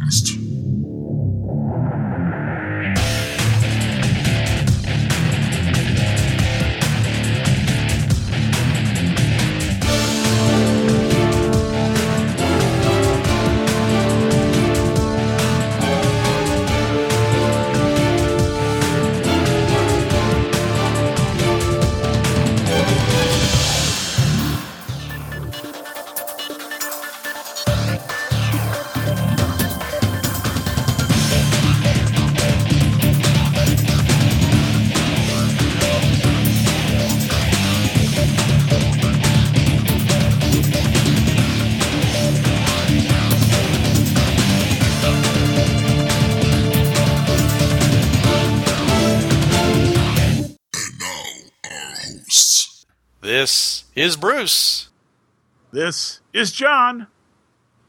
Podcast. Is Bruce. This is John.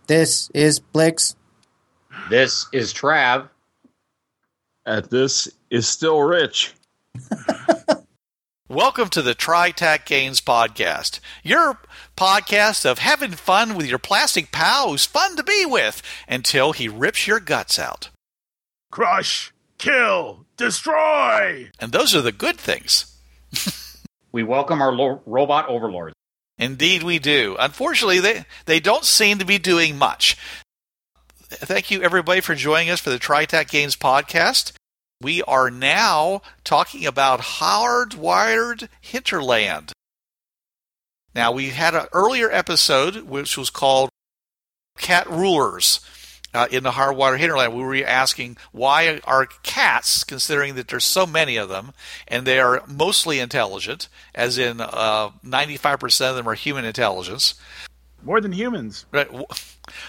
This is Blix. This is Trav. At this is still rich. Welcome to the TriTac Games Podcast, your podcast of having fun with your plastic pal who's fun to be with until he rips your guts out. Crush, kill, destroy. And those are the good things. We welcome our lo- robot overlords. Indeed, we do. Unfortunately, they, they don't seem to be doing much. Thank you, everybody, for joining us for the TriTac Games podcast. We are now talking about Hardwired Hinterland. Now, we had an earlier episode which was called Cat Rulers uh, in the Hardwired Hinterland. We were asking why are cats, considering that there's so many of them, and they are mostly intelligent, as in uh, 95% of them are human intelligence, More than humans. Right.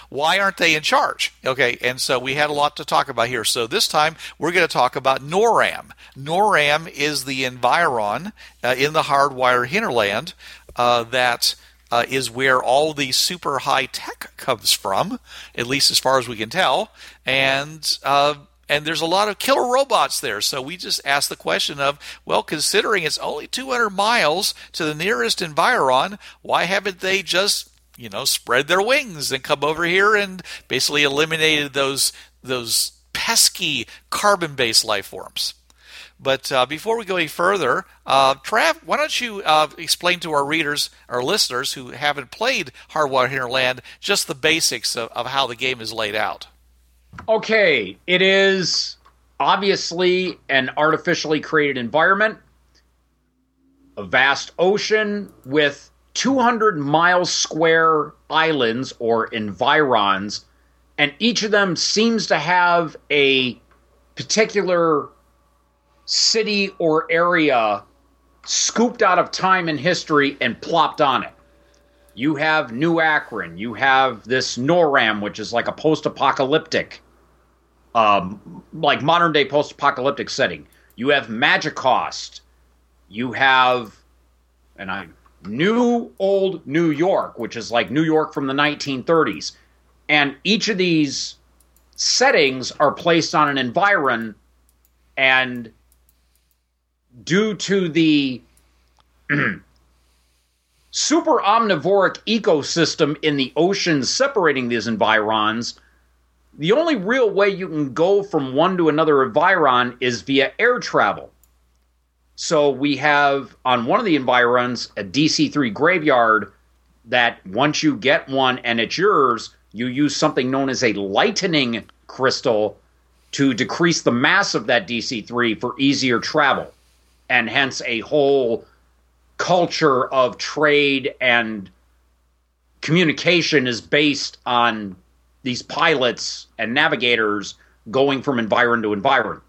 Why aren't they in charge? Okay, and so we had a lot to talk about here. So this time we're going to talk about NORAM. NORAM is the environ uh, in the hardwire hinterland uh, that uh, is where all the super high tech comes from, at least as far as we can tell, and. Uh, and there's a lot of killer robots there. So we just asked the question of, well, considering it's only 200 miles to the nearest environ, why haven't they just you know, spread their wings and come over here and basically eliminated those those pesky carbon-based life forms. But uh, before we go any further, uh, Trav, why don't you uh, explain to our readers, our listeners who haven't played Hardwired Hinterland, just the basics of, of how the game is laid out? Okay, it is obviously an artificially created environment, a vast ocean with 200 mile square islands or environs, and each of them seems to have a particular city or area scooped out of time and history and plopped on it. You have New Akron. You have this NORAM, which is like a post-apocalyptic, um, like modern day post-apocalyptic setting. You have Magicost. You have, and I new old New York, which is like New York from the 1930s, and each of these settings are placed on an environ, and due to the super omnivoric ecosystem in the oceans separating these environs, the only real way you can go from one to another environ is via air travel. So we have on one of the environs a DC3 graveyard that once you get one and it's yours, you use something known as a lightning crystal to decrease the mass of that DC3 for easier travel. And hence a whole culture of trade and communication is based on these pilots and navigators going from environ to environ.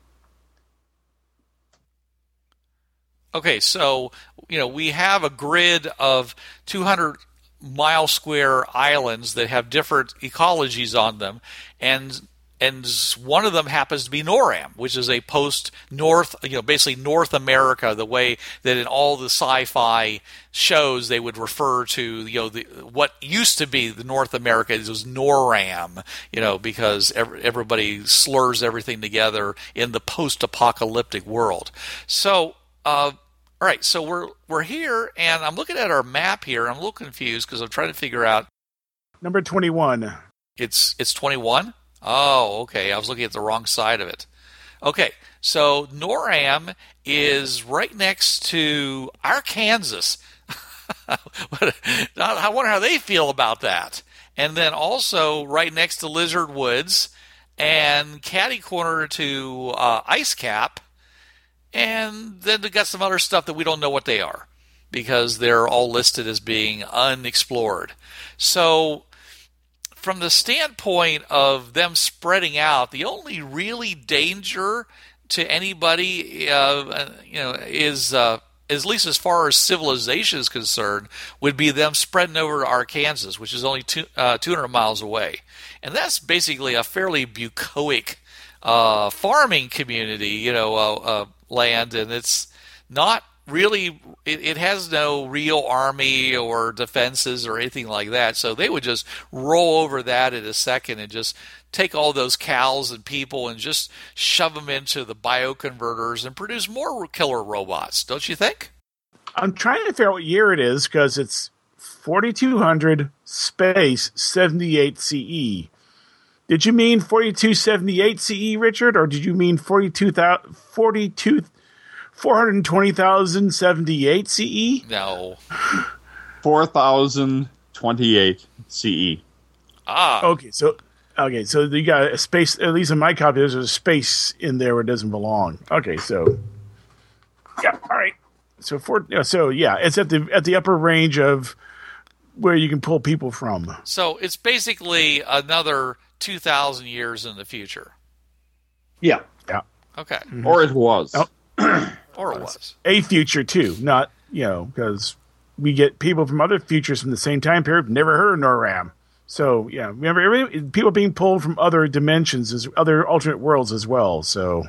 Okay, so you know we have a grid of 200 mile square islands that have different ecologies on them, and and one of them happens to be NORAM, which is a post North, you know, basically North America, the way that in all the sci-fi shows they would refer to, you know, the, what used to be the North America it was NORAM, you know, because every, everybody slurs everything together in the post-apocalyptic world. So. Uh, all right, so we're we're here, and I'm looking at our map here. I'm a little confused because I'm trying to figure out. Number 21. It's it's 21. Oh, okay. I was looking at the wrong side of it. Okay, so Noram is right next to Arkansas. I wonder how they feel about that. And then also right next to Lizard Woods and catty corner to uh, Ice Cap. And then they got some other stuff that we don't know what they are because they're all listed as being unexplored. So from the standpoint of them spreading out, the only really danger to anybody, uh, you know, is uh, at least as far as civilization is concerned, would be them spreading over to Arkansas, which is only two, uh, 200 miles away, and that's basically a fairly bucolic uh, farming community, you know, uh, uh, land, and it's not really it, it, has no real army or defenses or anything like that. So they would just roll over that in a second and just take all those cows and people and just shove them into the bioconverters and produce more killer robots don't you think? I'm trying to figure out what year it is because it's 4200 space 78 ce did you mean 4278 ce richard or did you mean 42000 42 420,078 CE? No. 4,028 CE. Ah. Okay, so okay, so you got a space. At least in my copy, there's a space in there where it doesn't belong. Okay, so yeah, all right. So for so yeah, it's at the at the upper range of where you can pull people from. So it's basically another two thousand years in the future. Yeah. Yeah. Okay. Mm-hmm. Or it was. Oh. or it was a future too, not you know because we get people from other futures from the same time period never heard of NORAM. So yeah, remember people being pulled from other dimensions, as other alternate worlds as well. So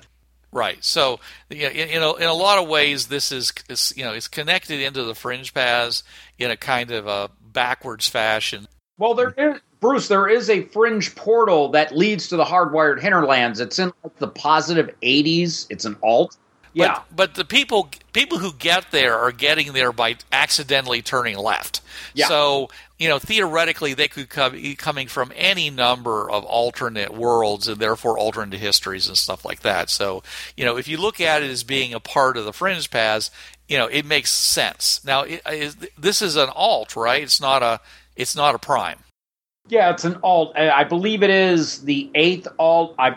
right. So you know, in, a, in a lot of ways, this is, is you know it's connected into the fringe paths in a kind of a backwards fashion. Well, there is Bruce. There is a fringe portal that leads to the hardwired hinterlands. It's in like the positive eighties. It's an alt. Yeah, but, but, the people people who get there are getting there by accidentally turning left. Yeah. So you know theoretically they could come coming from any number of alternate worlds and therefore alternate histories and stuff like that. So you know if you look at it as being a part of the fringe paths, you know it makes sense. Now it, it, this is an alt, right? It's not a it's not a prime. Yeah, it's an alt. I believe it is the eighth alt. I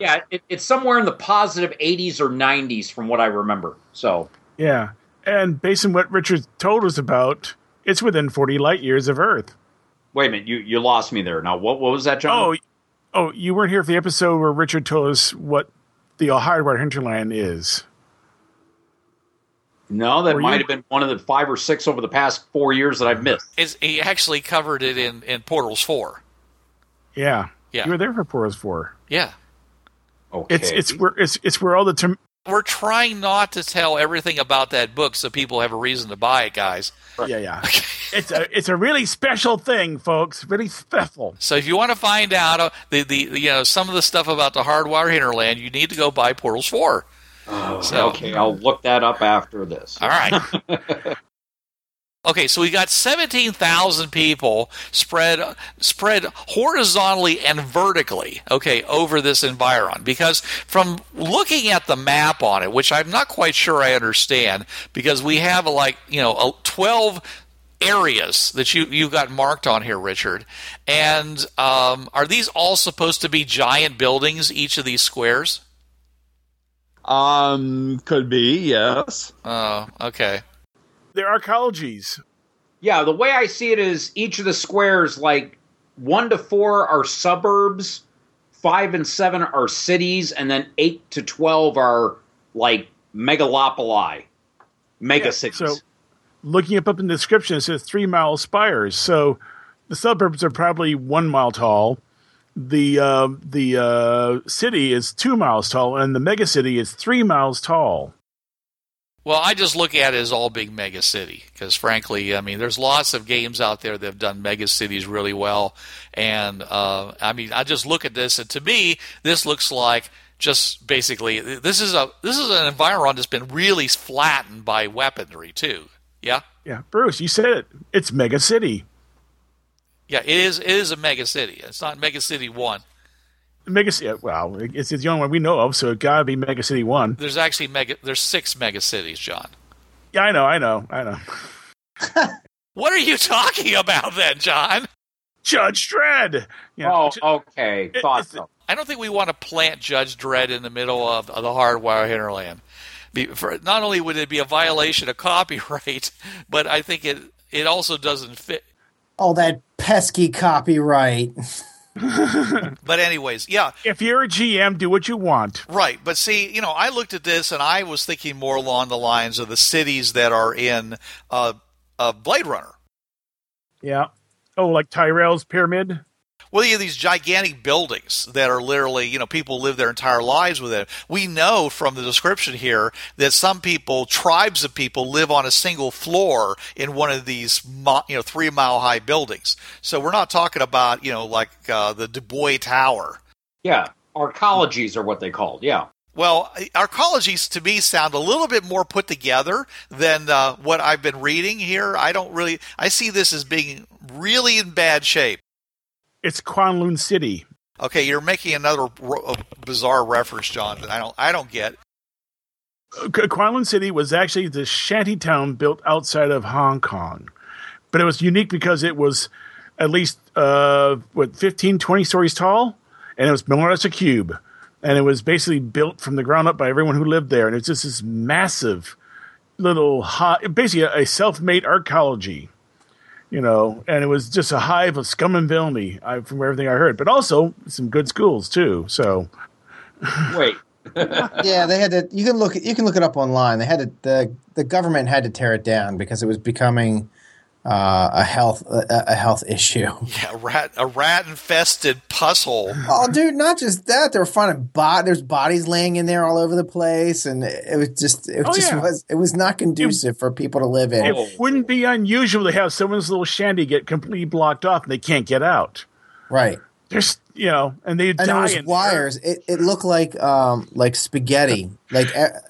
yeah, it, it's somewhere in the positive 80s or 90s from what I remember. So yeah, and based on what Richard told us about, it's within 40 light years of Earth. Wait a minute, you you lost me there. Now, what what was that, John? Oh, oh, you weren't here for the episode where Richard told us what the uh, hardwired hinterland is. No, that Were might you? have been one of the five or six over the past four years that I've missed. It's, he actually covered it in, in Portals 4. Yeah. Yeah. You were there for Portals 4. Yeah. Okay. It's it's where it's it's where all the term- we're trying not to tell everything about that book so people have a reason to buy it, guys. Yeah, yeah. it's a it's a really special thing, folks. Really special. So if you want to find out uh, the, the you know some of the stuff about the hardwire hinterland, you need to go buy Portals Four. Oh, so, okay, I'll look that up after this. All right. Okay, so we got 17,000 people spread spread horizontally and vertically, okay, over this environ. Because from looking at the map on it, which I'm not quite sure I understand, because we have like, you know, 12 areas that you you got marked on here, Richard. And um, are these all supposed to be giant buildings? Each of these squares? Um, could be yes. Oh, okay their arcologies. Yeah, the way I see it is each of the squares, like one to four are suburbs, five and seven are cities, and then eight to twelve are like megalopoli, mega yeah, cities. So, looking up, up in the description, it says three mile spires. So the suburbs are probably one mile tall. The uh, the uh, city is two miles tall, and the megacity is three miles tall. Well, I just look at it as all being mega city because, frankly, I mean, there's lots of games out there that have done mega cities really well, and uh, I mean, I just look at this, and to me, this looks like just basically this is a this is an environment that's been really flattened by weaponry too. Yeah. Yeah, Bruce, you said it. It's mega city. Yeah, it is. It is a mega city. It's not mega city one. Mega City. Well, it's, it's the only one we know of, so it gotta be Mega City One. There's actually mega. There's six mega cities, John. Yeah, I know, I know, I know. What are you talking about then, John? Judge Dredd. Yeah, Oh, Ju- okay. It- Thought so. I don't think we want to plant Judge Dredd in the middle of, of the hardwire hinterland. Be, for, not only would it be a violation of copyright, but I think it it also doesn't fit. All that pesky copyright. But anyways, yeah, if you're a GM, do what you want. right. But see, you know, I looked at this and I was thinking more along the lines of the cities that are in uh, uh, Blade Runner. Yeah. Oh, like Tyrell's Pyramid. Well, you have these gigantic buildings that are literally, you know, people live their entire lives with it. We know from the description here that some people, tribes of people, live on a single floor in one of these, you know, three mile high buildings. So we're not talking about, you know, like uh, the Dubai Tower. Yeah. Arcologies are what they called. Yeah. Well, arcologies to me sound a little bit more put together than uh, what I've been reading here. I don't really, I see this as being really in bad shape. It's Kowloon City. Okay, you're making another ro- bizarre reference, John. That I don't, I don't get. Kowloon City was actually the shanty town built outside of Hong Kong, but it was unique because it was at least uh, what 15, 20 stories tall, and it was more or less a cube, and it was basically built from the ground up by everyone who lived there, and it's just this massive little hi- basically a, a self-made arcology. You know, and it was just a hive of scum and villainy, I, from everything I heard. But also some good schools too. So Wait. yeah, they had to. You can look. You can look it up online. They had to. The the government had to tear it down because it was becoming uh, a health a, a health issue. Yeah, rat, a rat infested puzzle. Oh, dude! Not just that. They were finding bot. There's bodies laying in there all over the place, and it was just. It Oh, just yeah. was. It was not conducive for people to live in. It wouldn't be unusual to have someone's little shanty get completely blocked off and they can't get out. Right. There's, you know, and they And there die was in there. wires. It, it looked like um like spaghetti. Like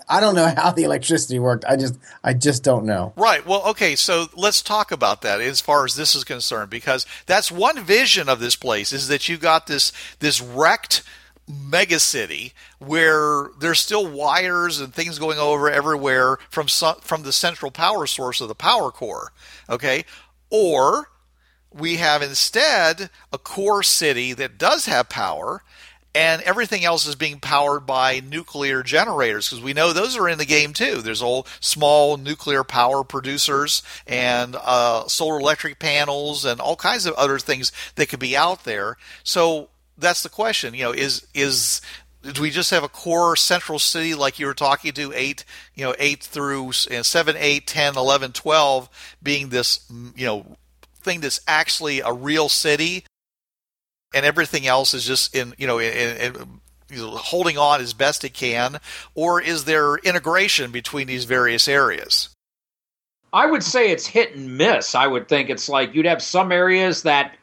I don't know how the electricity worked. I just I just don't know. Right. Well, okay. So let's talk about that as far as this is concerned, because that's one vision of this place is that you got this this wrecked megacity where there's still wires and things going over everywhere from su- from the central power source of the power core. Okay, or we have instead a core city that does have power and everything else is being powered by nuclear generators because we know those are in the game too. There's all small nuclear power producers and uh, solar electric panels and all kinds of other things that could be out there. So that's the question. You know, is is do we just have a core central city like you were talking to eight you know eight through uh, seven eight ten eleven twelve being this you know thing that's actually a real city and everything else is just in you know in, in, in you know, holding on as best it can or is there integration between these various areas I would say it's hit and miss. I would think it's like you'd have some areas that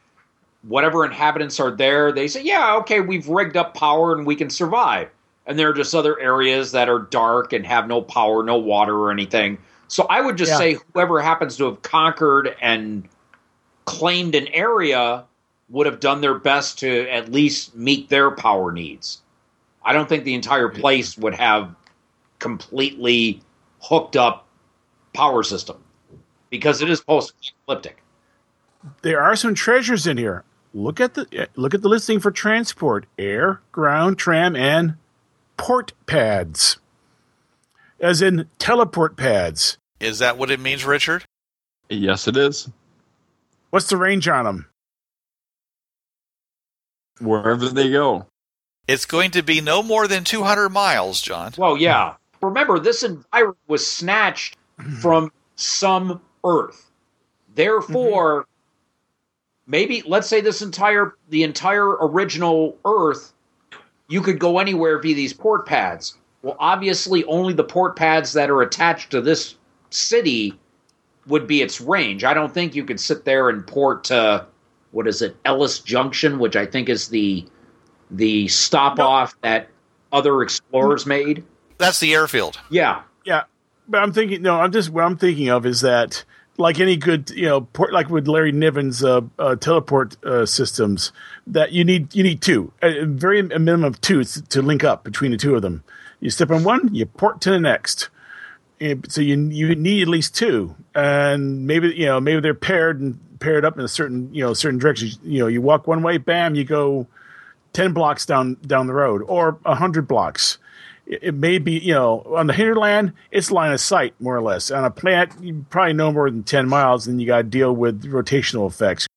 whatever inhabitants are there, they say, yeah, okay, we've rigged up power and we can survive. And there are just other areas that are dark and have no power, no water or anything. So I would just Yeah. say whoever happens to have conquered and claimed an area would have done their best to at least meet their power needs. I don't think the entire place would have completely hooked up power system because it is post-apocalyptic. There are some treasures in here. Look at the look at the listing for transport: air, ground, tram, and port pads. As in teleport pads. is that what it means richard Yes, it is. What's the range on them? Wherever they go. it's going to be no more than 200 miles john Well, yeah. Remember, this environment was snatched mm-hmm. from some Earth. Therefore, mm-hmm. maybe let's say this entire the entire original Earth, you could go anywhere via these port pads. Well, obviously, only the port pads that are attached to this city would be its range. I don't think you could sit there and port to what is it, Ellis Junction, which I think is the the stop off that other explorers made. that's the airfield Yeah, Yeah, but I'm thinking. No, I'm just what I'm thinking of is that like any good, you know, port, like with Larry Niven's uh, uh, teleport uh, systems, that you need you need two, a very a minimum of two to to link up between the two of them. You step on one, you port to the next. So you you need at least two, and maybe you know maybe they're paired and paired up in a certain you know certain direction. You know, you walk one way, bam, you go ten blocks down down the road, or hundred blocks. It, it may be you know on the hinterland, it's line of sight more or less. On a plant, you probably no more than ten miles, and you got to deal with rotational effects.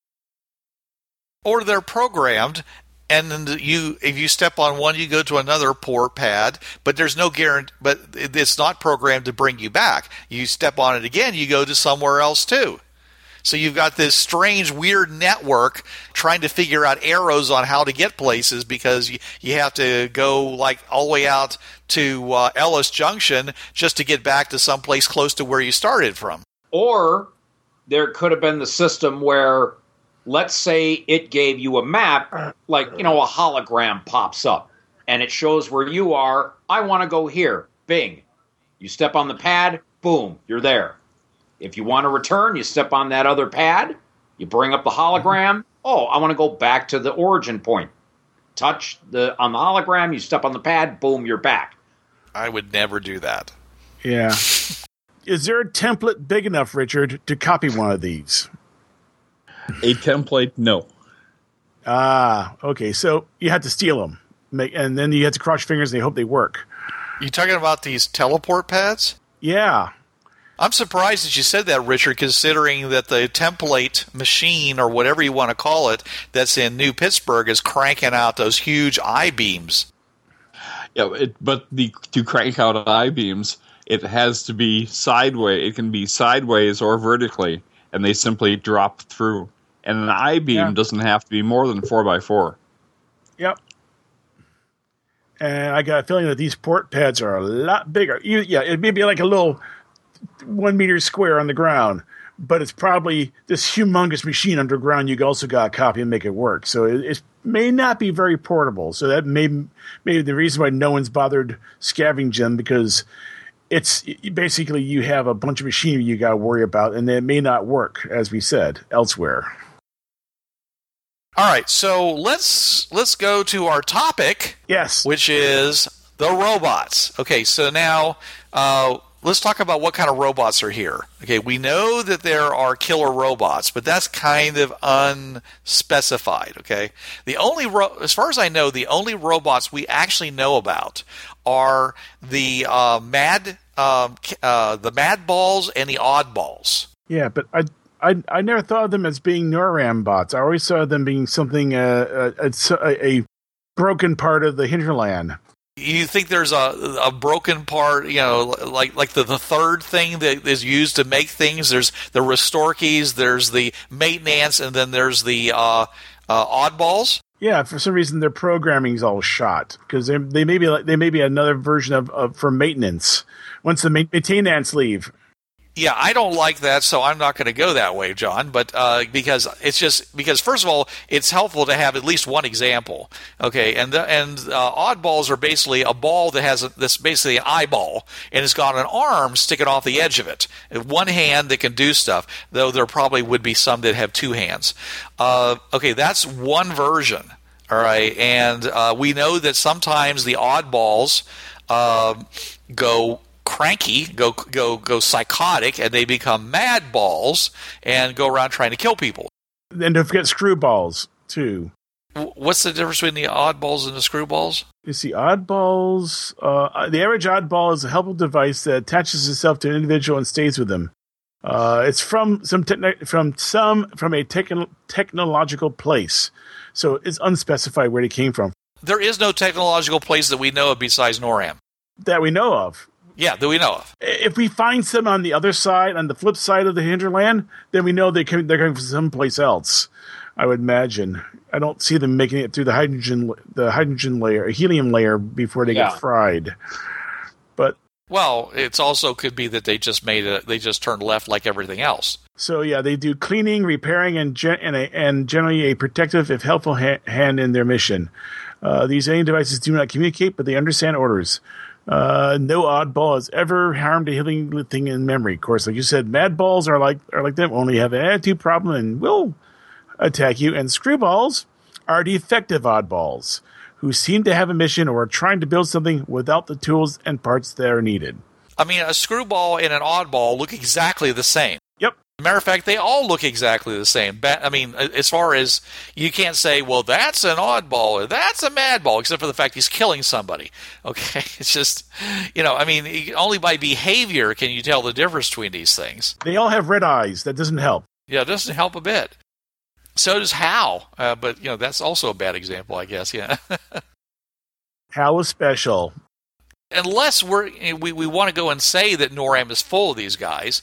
or they're programmed and then you if you step on one you go to another port pad but there's no guarantee but it's not programmed to bring you back. You step on it again you go to somewhere else too. So you've got this strange weird network trying to figure out arrows on how to get places because you, you have to go like all the way out to uh, ellis junction just to get back to someplace close to where you started from. Or there could have been the system where, let's say it gave you a map, like, you know, a hologram pops up and it shows where you are. I want to go here. Bing. You step on the pad, boom, you're there. If you want to return, you step on that other pad, you bring up the hologram. Oh, I want to go back to the origin point. Touch the on the hologram, you step on the pad, boom, you're back. i would never do that Yeah. Is there a template big enough, Richard, to copy one of these? A template, no. Ah, okay. So you have to steal them, make, and then you have to cross your fingers and they hope they work. you talking about these teleport pads Yeah, I'm surprised that you said that, Richard, considering that the template machine or whatever you want to call it that's in New Pittsburgh is cranking out those huge I beams. Yeah, it, but the to crank out I beams, it has to be sideways. It can be sideways or vertically, and they simply drop through. And an I beam Yeah. doesn't have to be more than four by four. yep. And I got a feeling that these port pads are a lot bigger. You, yeah, it may be like a little one meter square on the ground, but it's probably this humongous machine underground. You also got to copy and make it work. So it, it may not be very portable. So that may maybe the reason why no one's bothered scavenging them because it's basically you have a bunch of machinery you got to worry about, and it may not work as we said elsewhere. All right, so let's let's go to our topic, Yes. which is the robots. Okay, so now uh, let's talk about what kind of robots are here. Okay, we know that there are killer robots, but that's kind of unspecified. Okay, the only ro- as far as I know, the only robots we actually know about are the uh, mad um, uh, the mad balls and the oddballs. Yeah, but I, I I never thought of them as being NORAM bots. I always saw them being something uh, uh, it's a, a broken part of the hinterland. you think there's a a broken part, you know, like like the, the third thing that is used to make things. There's the restore keys, there's the maintenance, and then there's the uh, uh, oddballs. Yeah, for some reason their programming's all shot because they they may be like, they may be another version of, of for maintenance. Once the ma- maintenance leave, Yeah, I don't like that, so I'm not going to go that way, John. But uh, because it's just because first of all, it's helpful to have at least one example. Okay, and the, and uh, oddballs are basically a ball that has a, this basically an eyeball and it's got an arm sticking off the edge of it, one hand that can do stuff. Though there probably would be some that have two hands. Uh, okay, that's one version. All right, and uh, we know that sometimes the oddballs um go cranky, go go go psychotic, and they become mad balls and go around trying to kill people. and don't forget screwballs too. What's the difference between the oddballs and the screwballs? You see, oddballs. Uh, the average oddball is a helpful device that attaches itself to an individual and stays with them. Uh, it's from some techni- from some from a techn- technological place, so it's unspecified where they came from There is no technological place that we know of besides NORAM. that we know of. Yeah, that we know of. If we find some on the other side, on the flip side of the hinterland, then we know they came, they're coming from someplace else. I would imagine. I don't see them making it through the hydrogen the hydrogen layer, a helium layer before they Yeah. get fried. But Well, it's also could be that they just made a they just turned left like everything else. So yeah, they do cleaning, repairing, and gen- and, a, and generally a protective, if helpful, ha- hand in their mission. Uh, these alien devices do not communicate, but they understand orders. Uh, no oddball has ever harmed a healing thing in memory. Of course, like you said, mad balls are like are like them, only have an attitude problem and will attack you. And screwballs are defective oddballs who seem to have a mission or are trying to build something without the tools and parts that are needed. I mean, a screwball and an oddball look exactly the same. Matter of fact, they all look exactly the same. I mean, as far as you can't say, well, that's an oddball or that's a madball, except for the fact he's killing somebody. Okay, it's just, you know, I mean, only by behavior can you tell the difference between these things. They all have red eyes. That doesn't help. Yeah, it doesn't help a bit. So does Hal, uh, but you know that's also a bad example, I guess. Yeah. Hal is special. Unless we're we, we want to go and say that NORAM is full of these guys,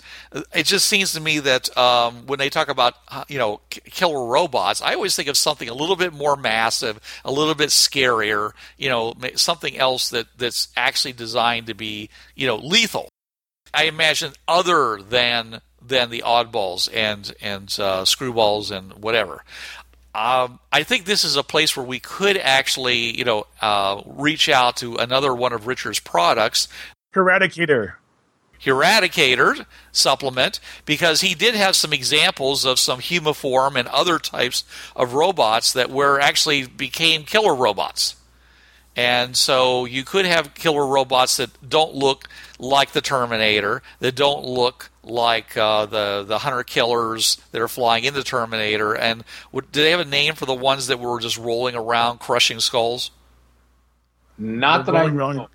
it just seems to me that um, when they talk about uh, you know killer robots, I always think of something a little bit more massive, a little bit scarier, you know, something else that that's actually designed to be you know lethal. I imagine other than than the oddballs and and uh, screwballs and whatever. Um, I think this is a place where we could actually, you know, uh, reach out to another one of Richard's products, Eradicator. Eradicator supplement, because he did have some examples of some humiform and other types of robots that were actually became killer robots. And so you could have killer robots that don't look like the Terminator, that don't look like uh, the the hunter killers that are flying in the Terminator. And would, do they have a name for the ones that were just rolling around crushing skulls? Not that I Rolling, rolling.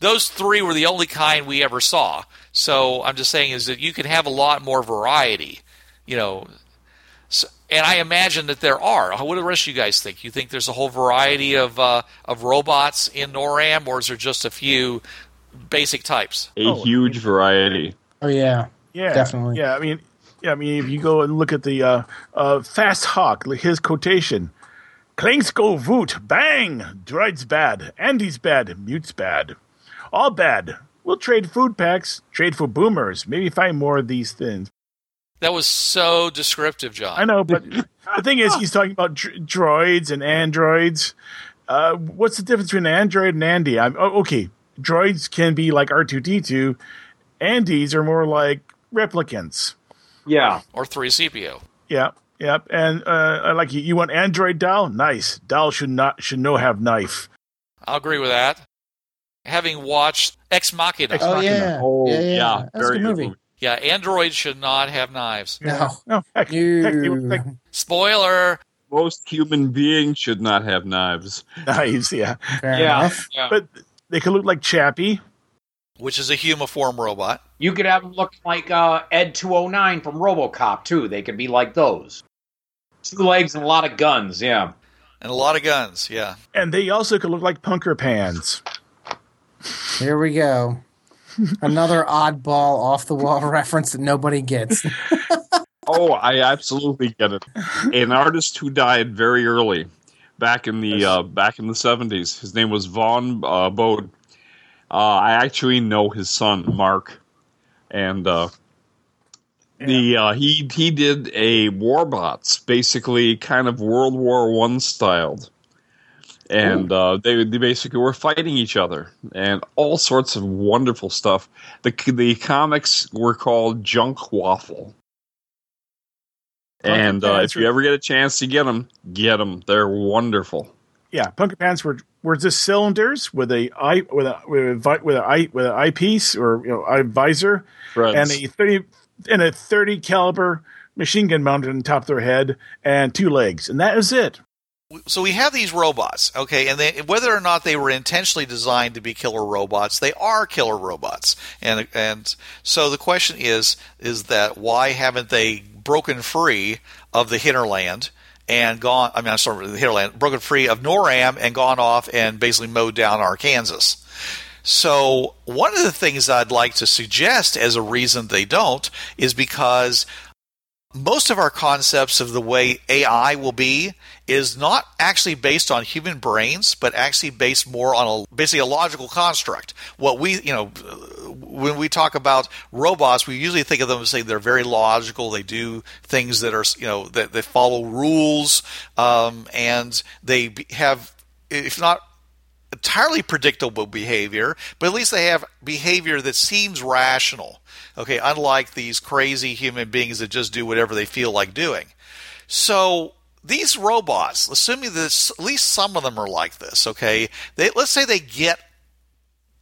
Those three were the only kind we ever saw. So I'm just saying is that you can have a lot more variety, you know. So, and I imagine that there are. What do the rest of you guys think? You think there's a whole variety of uh, of robots in NORAM, or is there just a few basic types? A Oh, huge variety. Oh yeah. Yeah, Definitely. Yeah, I mean, yeah, I mean, if you go and look at the uh, uh, Fast Hawk, his quotation: "Clanks go voot, bang. Droid's bad. Andy's bad. Mute's bad. All bad. We'll trade food packs. Trade for boomers. Maybe find more of these things." That was so descriptive, John. I know, but the thing is, he's talking about dr- droids and androids. Uh, what's the difference between an android and Andy? I'm oh, okay. Droids can be like R two D two. Andys are more like replicants. yeah. Or three CPU. Yeah, yep. And uh, I like you. You want Android doll? Nice. Doll should not should no have knife. I'll agree with that. Having watched Ex Machina, Ex- Oh yeah. Oh, yeah, yeah. yeah, That's a very good good movie. movie. Yeah, androids should not have knives. No. No, heck, heck they look You. Spoiler. Most human beings should not have knives. knives. Yeah, Fair Yeah. yeah. but they could look like Chappie. which is a humiform robot. You could have them look like uh, Ed 209 from RoboCop too. They could be like those. Two legs and a lot of guns. Yeah. And a lot of guns, yeah. And they also could look like punker pans. Here we go. Another oddball off the wall reference that nobody gets. Oh, I absolutely get it. An artist who died very early, back in the uh, back in the seventies. His name was Vaughn uh, Bode. Uh, I actually know his son Mark, and uh, the uh, he he did a Warbots, basically kind of World War One styled, and uh, they they basically were fighting each other and all sorts of wonderful stuff. The the comics were called Junkwaffel. And uh, if you ever get a chance to get them, get them. They're wonderful. Yeah, punker pants were were just cylinders with a eye with a with a with a eye with an eyepiece or you know eye visor Threads. and a thirty and a thirty caliber machine gun mounted on top of their head and two legs, and that is it. So we have these robots, okay, and they, whether or not they were intentionally designed to be killer robots, they are killer robots, and and so the question is is that why haven't they broken free of the hinterland and gone? I mean, I'm sorry, the hinterland, broken free of NORAM and gone off and basically mowed down Arkansas. So one of the things I'd like to suggest as a reason they don't is because most of our concepts of the way AI will be is not actually based on human brains, but actually based more on a basically a logical construct. What we, you know, when we talk about robots, we usually think of them as saying they're very logical. They do things that are, you know, that they follow rules, um, and they have, if not entirely predictable behavior, but at least they have behavior that seems rational. Okay, unlike these crazy human beings that just do whatever they feel like doing. So these robots, assuming that at least some of them are like this, okay, they let's say they get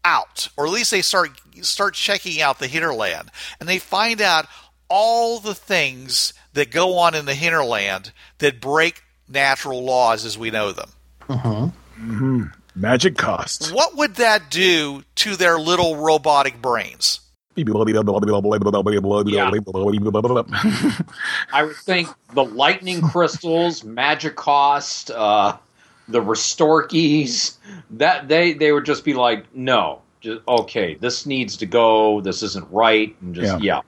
out, or at least they start start checking out the hinterland, and they find out all the things that go on in the hinterland that break natural laws as we know them. Uh-huh. Mm-hmm. Magic cost. What would that do to their little robotic brains? Yeah. I would think the lightning crystals, magic cost, uh, the Restorkies, that they they would just be like, no, just, okay, this needs to go. This isn't right, and just Yeah. yeah.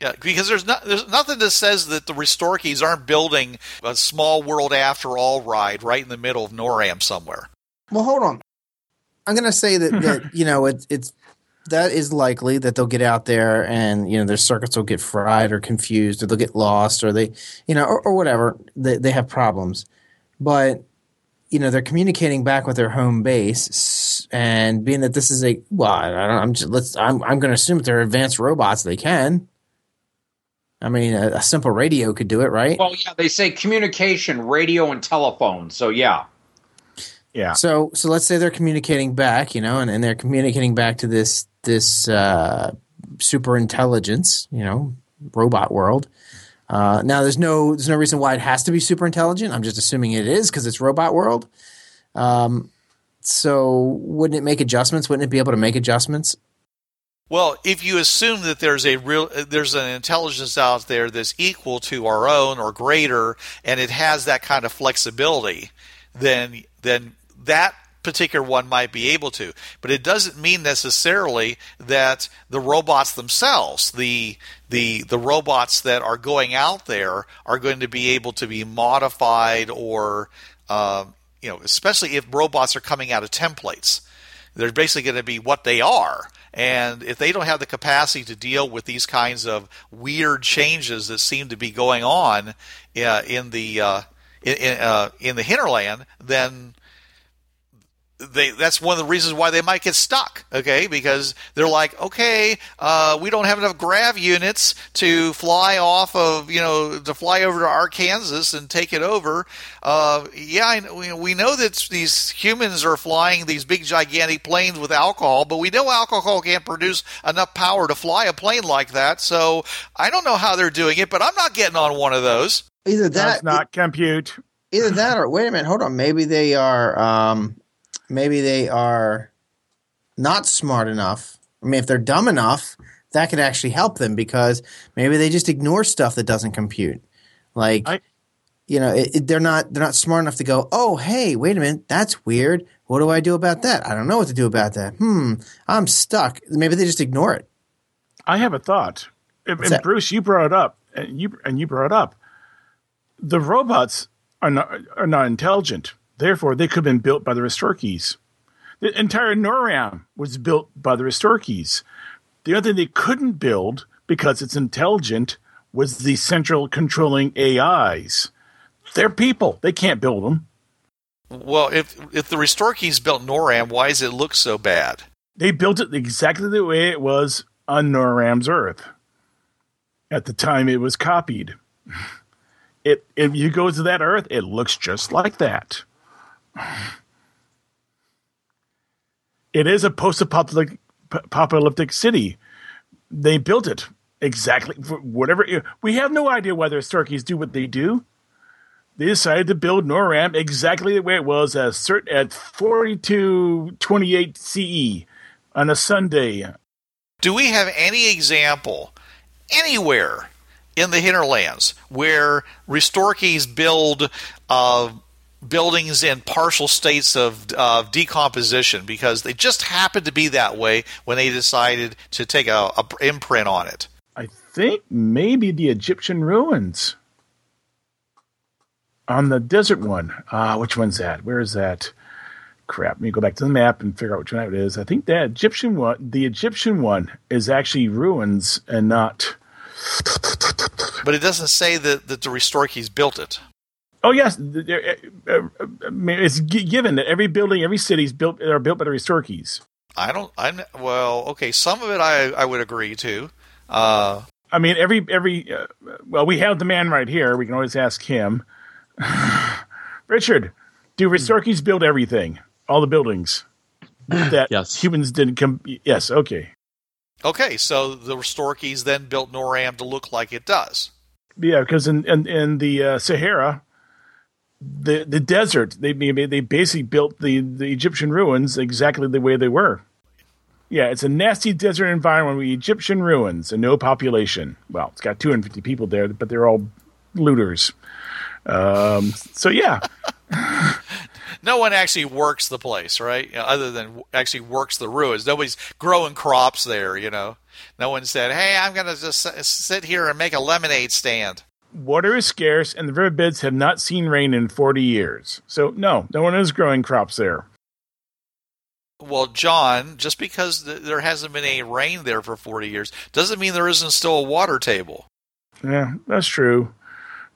Yeah, because there's not there's nothing that says that the Restorkies aren't building a small world after all ride right in the middle of Noram somewhere. Well, hold on. I'm going to say that, that you know it, it's that is likely that they'll get out there and you know their circuits will get fried or confused or they'll get lost or they you know or, or whatever they they have problems, but you know they're communicating back with their home base and being that this is a well I don't I'm just let's I'm I'm going to assume that they're advanced robots they can. I mean, a, a simple radio could do it, right? Well, yeah, they say communication, radio, and telephone. So yeah, Yeah. So so let's say they're communicating back, you know, and, and they're communicating back to this this uh, super intelligence, you know, robot world. Uh, now there's no there's no reason why it has to be super intelligent. I'm just assuming it is because it's robot world. Um, so wouldn't it make adjustments? Wouldn't it be able to make adjustments? Well, if you assume that there's a real there's an intelligence out there that's equal to our own or greater and it has that kind of flexibility, then then that particular one might be able to. But it doesn't mean necessarily that the robots themselves, the the the robots that are going out there are going to be able to be modified or um, you know, especially if robots are coming out of templates they're basically going to be what they are. And if they don't have the capacity to deal with these kinds of weird changes that seem to be going on uh, in the uh, in in, uh, in the hinterland, then they that's one of the reasons why they might get stuck. Okay, because they're like, okay, uh, we don't have enough grav units to fly off of you know to fly over to Arkansas and take it over. Uh, yeah, I we- we know that these humans are flying these big gigantic planes with alcohol, but we know alcohol can't produce enough power to fly a plane like that. So I don't know how they're doing it, but I'm not getting on one of those. Either That's that, not compute. either that, or wait a minute, hold on. Maybe they are, um, maybe they are not smart enough. I mean, if they're dumb enough, that could actually help them because maybe they just ignore stuff that doesn't compute. Like, I- you know, it, it- they're not they're not smart enough to go, oh, hey, wait a minute, that's weird. What do I do about that? I don't know what to do about that. Hmm, I'm stuck. Maybe they just ignore it. I have a thought. And? Bruce, you brought it up, and you and you brought it up. The robots are not are not intelligent. Therefore, they could have been built by the Restorkis. The entire NORAM was built by the Restorkis. The other thing they couldn't build because it's intelligent was the central controlling AIs. They're people. They can't build them. Well, if if the Restorkeys built NORAM, why does it look so bad? They built it exactly the way it was on NORAM's Earth at the time it was copied. It if you go to that Earth, it looks just like that. It is a post-apocalyptic apocalyptic city. They built it exactly for whatever. We have no idea why the Starkeys do what they do. They decided to build NORAM exactly the way it was at, cert- at 4228 CE on a Sunday. Do we have any example anywhere in the hinterlands where Restorkeys build uh, buildings in partial states of, of decomposition because they just happened to be that way when they decided to take a, a imprint on it? I think maybe the Egyptian ruins on the desert one. Ah, which one's that? Where is that? Crap! Let me go back to the map and figure out which one it is. I think that Egyptian one, the Egyptian one, is actually ruins and not. But it doesn't say that, that the Restorkeys built it. Oh yes, th- there- uh, uh, I mean, it's given that every building, every city is built are built by the Restorkis. I don't. I'm well. Okay, some of it I I would agree to. Uh, I mean, every every uh, well, we have the man right here. We can always ask him. Richard, do Restorkis build everything, all the buildings that Yes. humans didn't come? Yes, okay. okay, so the Restorkis then built Noram to look like it does. Yeah, because in in, in the uh, Sahara, the the desert, they they basically built the the Egyptian ruins exactly the way they were. Yeah, it's a nasty desert environment with Egyptian ruins and no population. Well, it's got 250 people there, but they're all looters. Um, so yeah, No one actually works the place, right? You know, other than actually works the ruins. Nobody's growing crops there. You know, no one said, "Hey, I'm going to just sit here and make a lemonade stand." Water is scarce and the riverbeds have not seen rain in 40 years. So no, no one is growing crops there. Well, John, just because th- there hasn't been any rain there for 40 years doesn't mean there isn't still a water table. Yeah, that's true.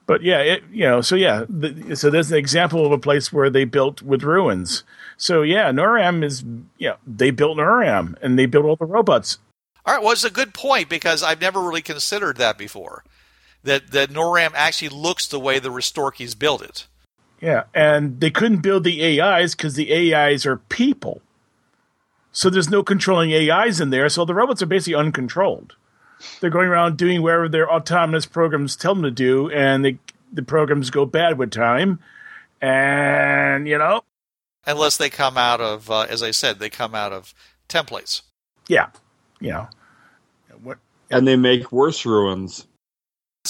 But yeah, it, you know, so yeah, the, so there's an example of a place where they built with ruins. So yeah, Noram is, yeah, they built Noram and they built all the robots. All right, well, it's a good point because I've never really considered that before. That that Noram actually looks the way the Restorkis built it. Yeah, and they couldn't build the AIs because the AIs are people. So there's no controlling AIs in there. So the robots are basically uncontrolled. They're going around doing whatever their autonomous programs tell them to do, and they, the programs go bad with time. And you know, Unless they come out of, uh, as I said, they come out of templates. yeah, you know, what? and they make worse ruins.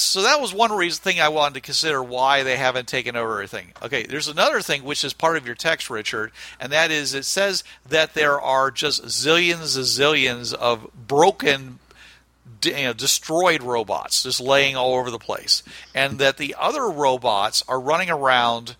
So that was one reason thing I wanted to consider why they haven't taken over everything. Okay, there's another thing which is part of your text, Richard, and that is it says that there are just zillions and zillions of broken, you know, destroyed robots just laying all over the place, and that the other robots are running around.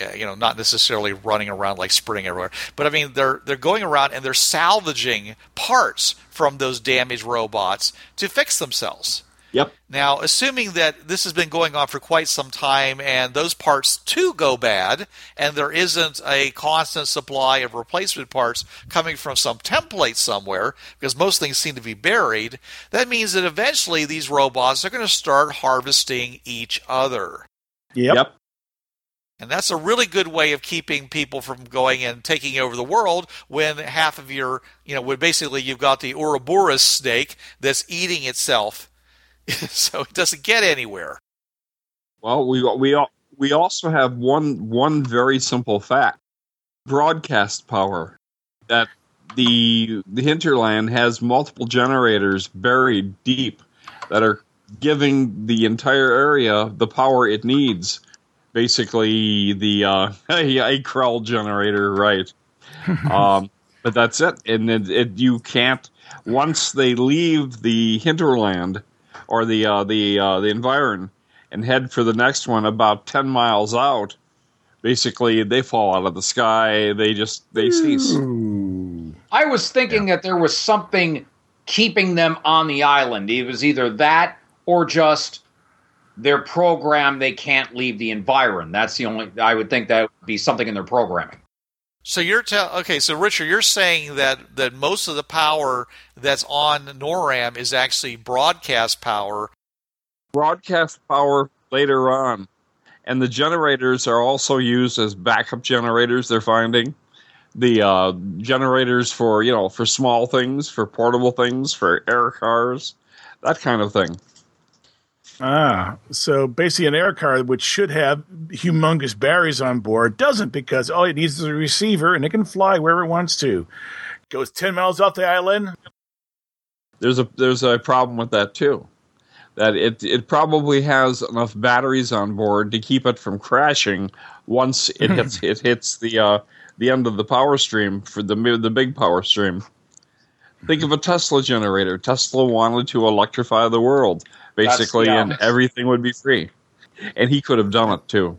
uh, You know, not necessarily running around like sprinting everywhere, but I mean they're they're going around and they're salvaging parts from those damaged robots to fix themselves. Yep. Now, assuming that this has been going on for quite some time and those parts too go bad, and there isn't a constant supply of replacement parts coming from some template somewhere, because most things seem to be buried, that means that eventually these robots are going to start harvesting each other. Yep. Yep. And that's a really good way of keeping people from going and taking over the world when half of your, you know, when basically you've got the Ouroboros snake that's eating itself. so it doesn't get anywhere. Well, we we we also have one one very simple fact: broadcast power. That the the hinterland has multiple generators buried deep that are giving the entire area the power it needs. Basically, the uh, a crawl generator, right? um, but that's it, and it, it, you can't. Once they leave the hinterland or the uh, the uh, the environ and head for the next one about 10 miles out basically they fall out of the sky they just they cease I was thinking that there was something keeping them on the island. It was either that or just their program. They can't leave the environ. That's the only. I would think that would be something in their programming. So you're tell okay, so Richard, you're saying that that most of the power that's on NORAM is actually broadcast power. broadcast power later on. And the generators are also used as backup generators they're finding. The uh, generators for you know for small things for portable things for air cars that kind of thing Ah, so basically, an air car which should have humongous batteries on board doesn't because all it needs is a receiver and it can fly wherever it wants to. Goes ten miles off the island. there's a there's a problem with that too. That it it probably has enough batteries on board to keep it from crashing once it hits it hits the uh, the end of the power stream for the the big power stream. Think of a Tesla generator. Tesla wanted to electrify the world basically, yeah. and everything would be free. And he could have done it too.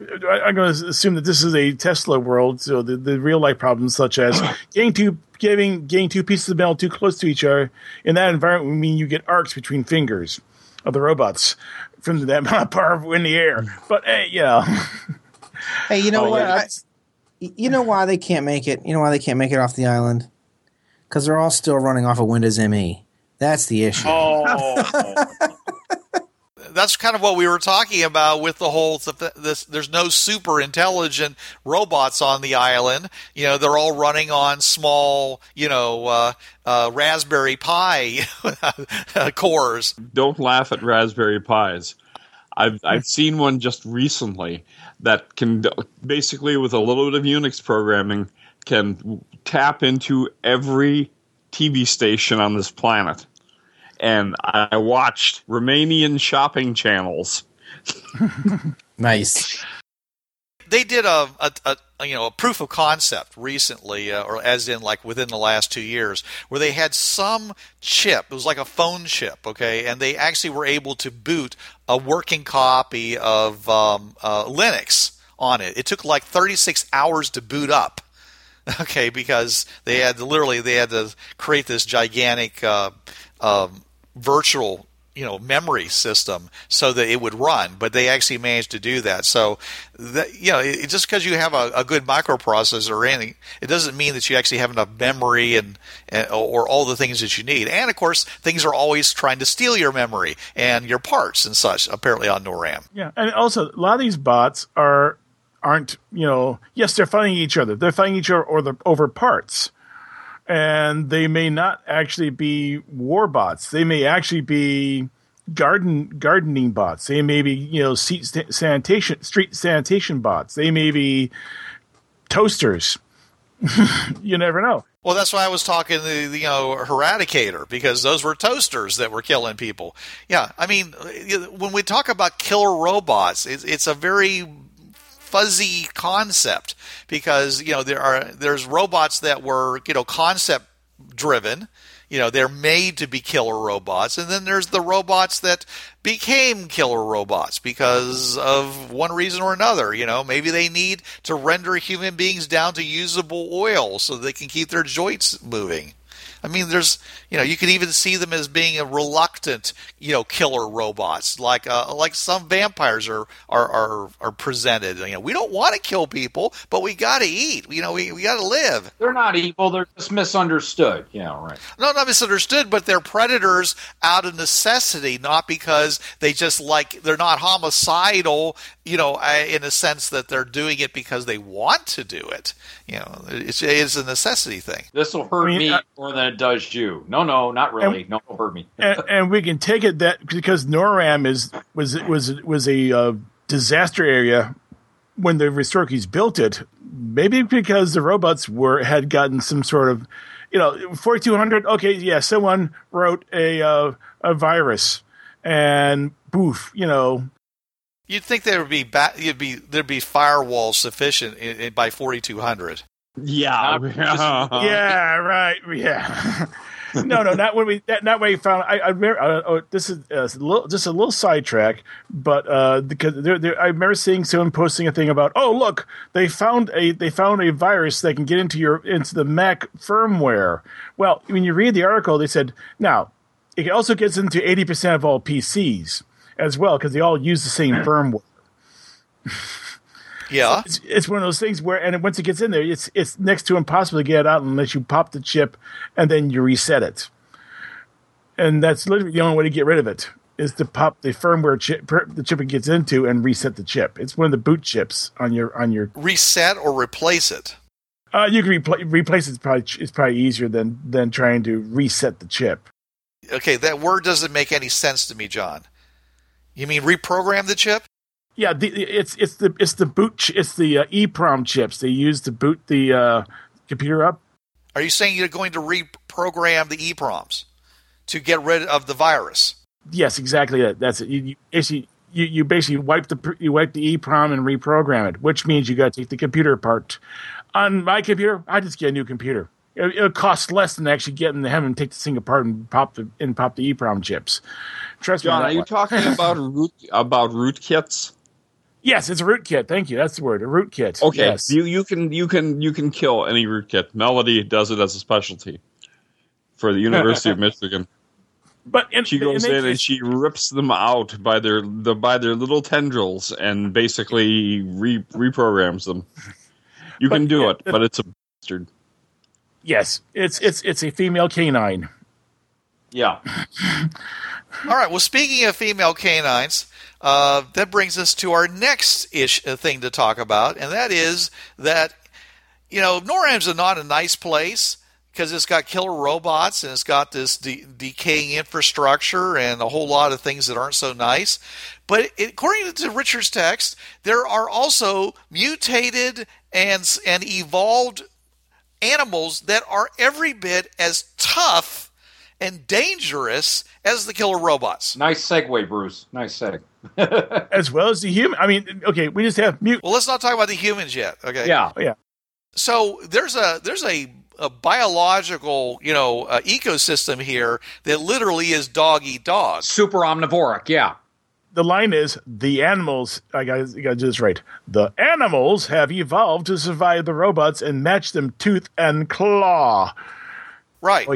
I, I'm going to assume that this is a Tesla world, so the, the real life problems such as getting two getting getting two pieces of metal too close to each other in that environment would mean you get arcs between fingers of the robots. from that amount of power in the air. But hey, you know, Hey, you know Oh, what? yeah, I- you know why they can't make it? You know why they can't make it off the island? Because they're all still running off of Windows ME. That's the issue. Oh, that's kind of what we were talking about with the whole th- this there's no super intelligent robots on the island you know they're all running on small you know uh, uh, raspberry pi cores Don't laugh at Raspberry Pis. I've I've seen one just recently that can basically with a little bit of Unix programming can tap into every TV station on this planet. And I watched Romanian shopping channels. Nice. they did a, a, a you know a proof of concept recently, uh, or as in like within the last two years, where they had some chip. It was like a phone chip, okay, and they actually were able to boot a working copy of um, uh, Linux on it. It took like 36 hours to boot up. Okay, because they had to, literally they had to create this gigantic uh, um, virtual you know memory system so that it would run but they actually managed to do that. So that you know it, just because you have a, a good microprocessor or anything it doesn't mean that you actually have enough memory and, and or all the things that you need. And of course things are always trying to steal your memory and your parts and such apparently on NORAM. Yeah, and also a lot of these bots are aren't you know yes they're fighting each other. They're fighting each other or the, over parts and they may not actually be war bots. They may actually be garden gardening bots. They may be you know sta- sanitation street sanitation bots. They may be toasters. You never know. Well, that's why I was talking the, the you know Heradicator because those were toasters that were killing people. Yeah, I mean, when we talk about killer robots, it's, it's a very fuzzy concept because you know there are there's robots that were you know concept driven. You know, they're made to be killer robots, and then there's the robots that became killer robots because of one reason or another. You know, maybe they need to render human beings down to usable oil so they can keep their joints moving. I mean, there's, you know, you could even see them as being a reluctant, you know, killer robots, like uh, like some vampires are are are, are presented. You know, we don't want to kill people, but we got to eat. You know, we, we got to live. they're not evil. They're just misunderstood. Yeah, right. No, not misunderstood, but they're predators out of necessity, not because they just like they're not homicidal. You know, uh, in a sense that they're doing it because they want to do it. You know, it's, it's a necessity thing. This will hurt I mean, me I- more than than it does you. No, no, not really. And, no, don't hurt me. and, and, we can take it that because NORAM is was was was a uh, disaster area when the Restorkeys built it. Maybe because the robots were had gotten some sort of, you know, forty two hundred. Okay, yeah, someone wrote a uh, a virus, and boof, you know, You'd think there would be ba- you'd be there'd be firewalls sufficient in, in, by 4200. Yeah. Just, yeah. Right. Yeah. no, no, not when we that not when we found. I, I remember. Uh, oh, this is uh, a little, just a little sidetrack, but uh, because I remember seeing someone posting a thing about, oh look, they found a they found a virus that can get into your into the Mac firmware. Well, when you read the article, they said now it also gets into eighty percent of all PCs as well because they all use the same firmware. Yeah, It's, it's one of those things where, and once it gets in there, it's it's next to impossible to get it out unless you pop the chip and then you reset it. And that's literally the only way to get rid of it is to pop the firmware chip, per- the chip it gets into, and reset the chip. It's one of the boot chips on your on your. reset or replace it. Uh, you can repl- replace it. Probably it's probably easier than than trying to reset the chip. Okay, that word doesn't make any sense to me, John. You mean reprogram the chip? Yeah, the, it's it's the it's the boot ch- it's the uh, EEPROM chips they use to boot the uh, computer up. Are you saying you're going to reprogram the EEPROMs to get rid of the virus? Yes, exactly. That. That's it. You, you basically you, you basically wipe the pr- you wipe the EEPROM and reprogram it, which means you got to take the computer apart. On my computer, I just get a new computer. It, it'll cost less than actually getting the hem and take the thing apart and pop the and pop the EEPROM chips. Trust John, me. are you talking about root about rootkits? Yes, it's a rootkit. Thank you. That's the word. A rootkit. Okay, Yes. you you can you can you can kill any rootkit. Melody does it as a specialty for the University of Michigan. But and, She goes and in and she rips them out by their the, by their little tendrils and basically re, reprograms them. You But, can do yeah, it, but it's a bastard. yes, it's it's it's a female canine. Yeah. All right. Well, speaking of female canines, uh, that brings us to our next ish uh, thing to talk about, and that is that you know NORAM's not a nice place because it's got killer robots and it's got this de- decaying infrastructure and a whole lot of things that aren't so nice. But it, according to Richard's text, there are also mutated and and evolved animals that are every bit as tough and dangerous as the killer robots. Nice segue, Bruce. Nice seg. as well as the human. I mean, okay, we just have mute. Well, let's not talk about the humans yet. Okay. Yeah. Oh, yeah, So there's a there's a, a biological you know uh, ecosystem here that literally is dog eat dog. Super omnivoric. Yeah. the line is the animals. I got to do this right. The animals have evolved to survive the robots and match them tooth and claw. Right.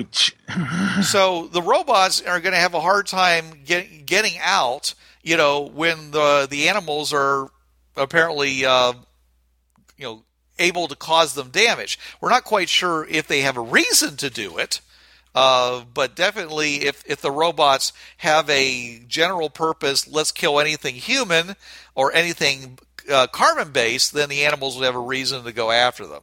So the robots are going to have a hard time get, getting out. You know when the the animals are apparently uh, you know able to cause them damage. We're not quite sure if they have a reason to do it. Uh, but definitely, if, if the robots have a general purpose, let's kill anything human or anything uh, carbon based, then the animals would have a reason to go after them.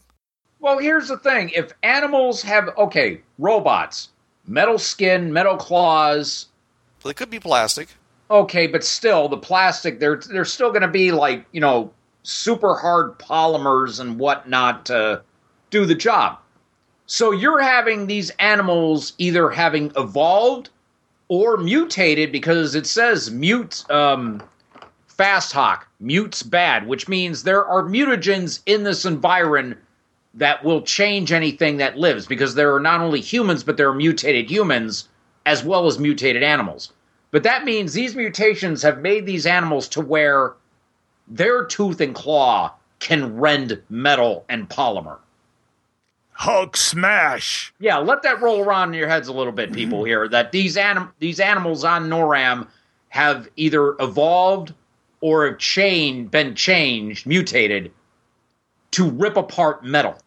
Well, here's the thing: if animals have okay, robots, metal skin, metal claws, they could be plastic. Okay, but still, the plastic they're they're still going to be like you know super hard polymers and whatnot to do the job. So you're having these animals either having evolved or mutated because it says mute um, fast hawk mutes bad, which means there are mutagens in this environment that will change anything that lives because there are not only humans but there are mutated humans as well as mutated animals. But that means these mutations have made these animals to where their tooth and claw can rend metal and polymer. Hulk smash. Yeah, let that roll around in your heads a little bit, people here. That these anim- these animals on Noram have either evolved or have chain been changed, mutated to rip apart metal.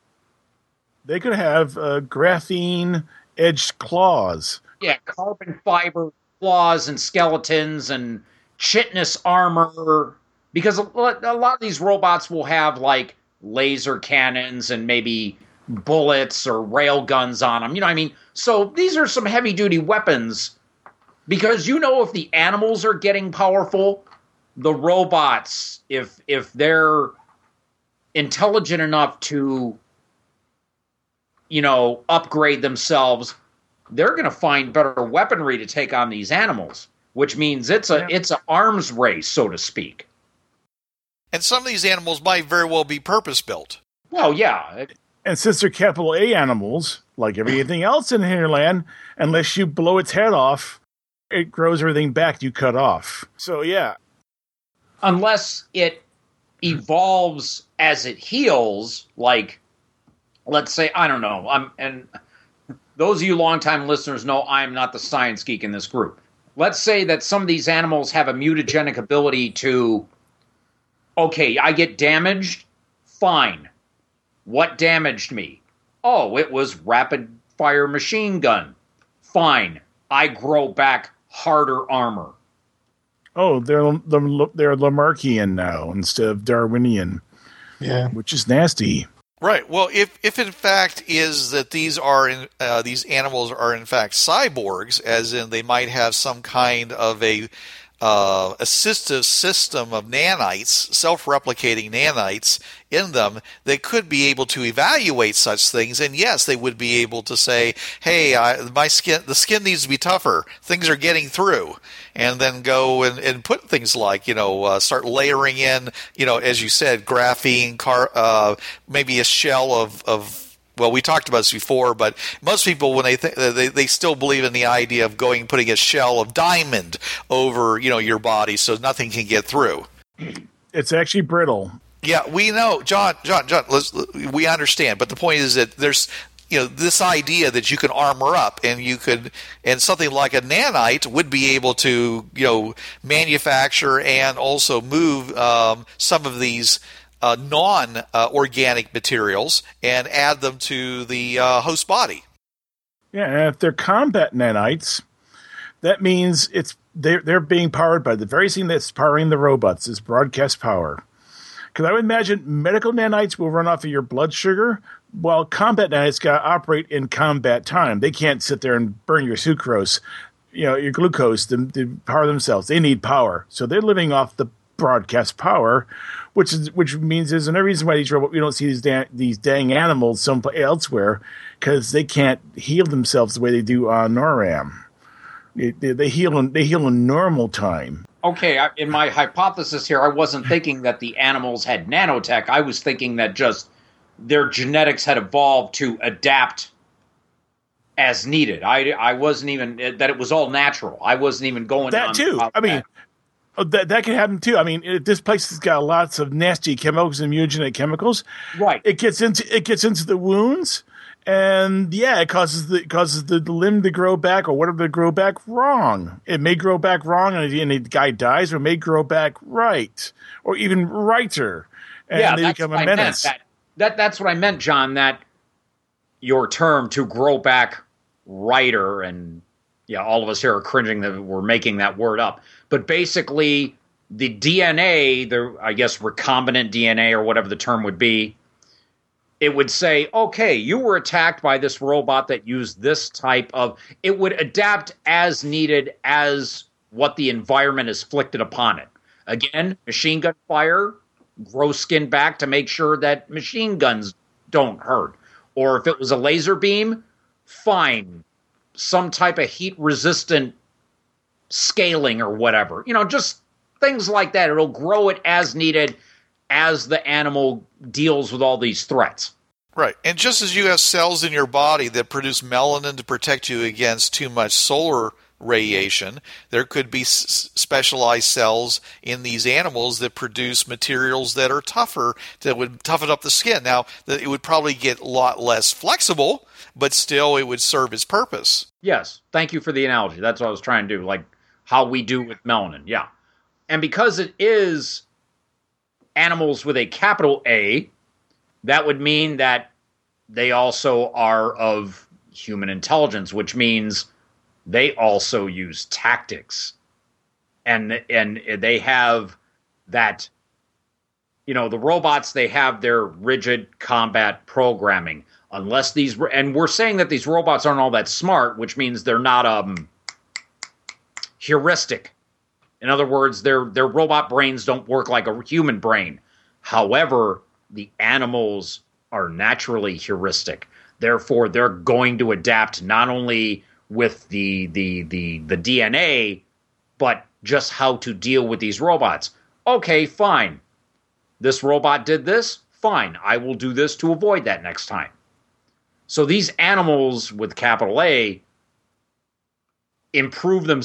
They could have uh, graphene edged claws. Yeah, carbon fiber claws and skeletons and chitinous armor. Because a lot, of these robots will have like laser cannons and maybe bullets or rail guns on them. You know what I mean? So these are some heavy duty weapons. Because you know if the animals are getting powerful, the robots, if if they're intelligent enough to you know upgrade themselves they're going to find better weaponry to take on these animals which means it's a Yeah. it's an arms race so to speak And some of these animals might very well be purpose built. well yeah And since they're capital A animals, like everything else in Hinterland, unless you blow its head off, it grows everything back you cut off. So yeah, unless it evolves as it heals like let's say i don't know i'm and those of you longtime listeners know i'm not the science geek in this group. Let's say that some of these animals have a mutagenic ability to okay i get damaged? Fine. What damaged me? Oh it was rapid fire machine gun. Fine. I grow back harder armor. Oh, they're they're, they're Lamarckian now instead of Darwinian, Yeah. which is nasty. Right. Well, if if in fact is that these are in, uh, these animals are in fact cyborgs, as in they might have some kind of a uh, assistive system of nanites, self-replicating nanites in them, they could be able to evaluate such things, and yes, they would be able to say, "Hey, I, my skin, the skin needs to be tougher. Things are getting through." And then go and, and put things like, you know, uh, start layering in, you know, as you said, graphene, car, uh, maybe a shell of, of well, we talked about this before, but most people, when they think they, they still believe in the idea of going putting a shell of diamond over, you know, your body so nothing can get through. It's actually brittle. Yeah, we know, John. John. John. Let's, we understand, but the point is that there's you know this idea that you can armor up and you could and something like a nanite would be able to you know manufacture and also move um, some of these uh, non uh, organic materials and add them to the uh, host body. Yeah, and if they're combat nanites, that means it's they're they're being powered by the very thing that's powering the robots is broadcast power. Because I would imagine medical nanites will run off of your blood sugar, while combat nanites got to operate in combat time. They can't sit there and burn your sucrose, you know, your glucose to, to power themselves. They need power, so they're living off the broadcast power, which is which means there's no reason why these we don't see these da- these dang animals someplace elsewhere because they can't heal themselves the way they do on Noram. They, they, they heal in they heal in normal time. Okay, I- in my hypothesis here, I wasn't thinking that the animals had nanotech. I was thinking that just their genetics had evolved to adapt as needed. I, I wasn't even that it was all natural. I wasn't even going to That too. I mean, that. Oh, that that can happen too. I mean, it, this place has got lots of nasty chemicals and mutagenic chemicals. right. It gets into it gets into the wounds, and yeah, it causes the it causes the limb to grow back or whatever to grow back wrong. It may grow back wrong, and the, and the guy dies, or it may grow back right, or even righter, and yeah, they that's become a menace. That, that that's what I meant, John. That your term to grow back righter, and yeah, all of us here are cringing that we're making that word up. But basically, the DNA, the I guess recombinant DNA or whatever the term would be, it would say, okay, you were attacked by this robot that used this type of. It would adapt as needed as what the environment has flicted upon it. Again, machine gun fire, grow skin back to make sure that machine guns don't hurt. Or if it was a laser beam, fine, some type of heat resistant scaling or whatever. You know, just things like that. It'll grow it as needed as the animal deals with all these threats. Right. And just as you have cells in your body that produce melanin to protect you against too much solar radiation, there could be s- specialized cells in these animals that produce materials that are tougher, that would toughen up the skin. Now, it would probably get a lot less flexible, but still it would serve its purpose. Yes, thank you for the analogy. That's what I was trying to do, like how we do with melanin. Yeah. And because it is animals with a capital A, that would mean that they also are of human intelligence, which means they also use tactics. And and they have that you know, the robots they have their rigid combat programming. Unless these and we're saying that these robots aren't all that smart, which means they're not um heuristic. In other words, their their robot brains don't work like a human brain. However, the animals are naturally heuristic. Therefore, they're going to adapt not only with the the the the DNA, but just how to deal with these robots. Okay, fine. This robot did this. Fine, I will do this to avoid that next time. So these animals with capital A improve them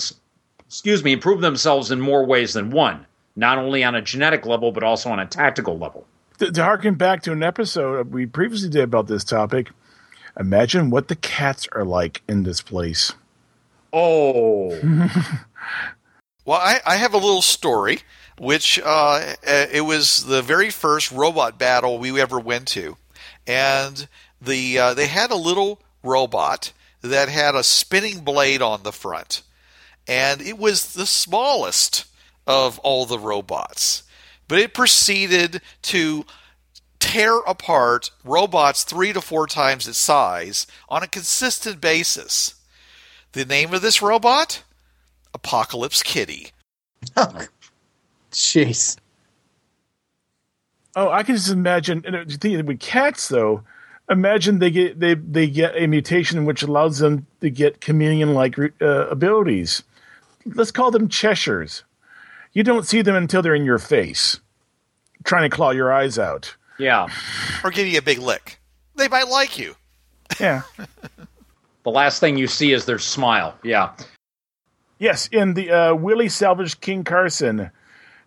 excuse me, improve themselves in more ways than one, not only on a genetic level but also on a tactical level. to, to harken back to an episode we previously did about this topic, imagine what the cats are like in this place. Oh, Well, I, I have a little story, which uh, uh, it was the very first robot battle we ever went to, and the uh, they had a little robot that had a spinning blade on the front, and it was the smallest of all the robots, but it proceeded to tear apart robots three to four times its size on a consistent basis. The name of this robot? Apocalypse Kitty. Jeez. Oh, I can just imagine. And the thing with cats, though, imagine they get they they get a mutation which allows them to get chameleon-like uh, abilities. Let's call them Cheshires. You don't see them until they're in your face, trying to claw your eyes out. yeah. Or give you a big lick. They might like you. Yeah. The last thing you see is their smile. Yeah. yes, in the uh, Willie Salvage King Carson.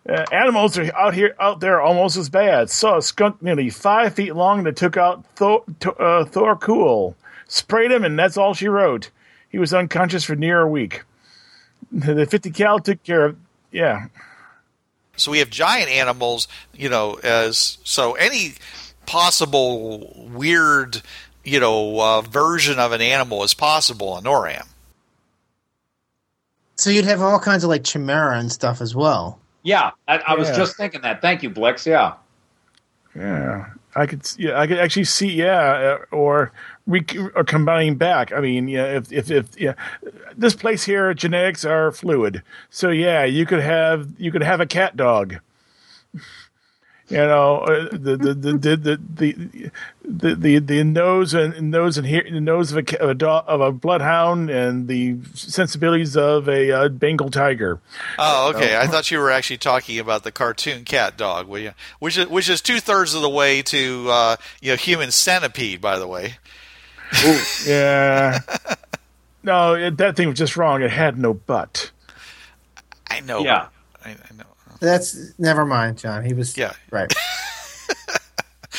Uh, animals are out here, out there, almost as bad. Saw a skunk nearly five feet long that took out Thor, uh, Thor Cool. sprayed him, and that's all she wrote. He was unconscious for near a week. The 50 cal took care of. Yeah, So we have giant animals, you know, as so any possible weird, you know, uh, version of an animal is possible on NORAM. So you'd have all kinds of like chimera and stuff as well. Yeah, I, I was just thinking that. Thank you, Blix. Yeah. yeah. I could, yeah, I could actually see, yeah, uh, or we or combining back. I mean, yeah, if if if yeah, this place here, genetics are fluid. So yeah, you could have you could have a cat dog. You know, uh, the the the the the the, the, the, the nose and nose and here the nose of a of a, dog, of a bloodhound and the sensibilities of a uh, Bengal tiger. Oh, okay. I thought you were actually talking about the cartoon cat dog, were you? which is which is two thirds of the way to uh, you know human centipede, by the way. Yeah. no, it, that thing was just wrong. It had no butt. I know. Yeah. I, I know. That's never mind, John. He was Yeah. right.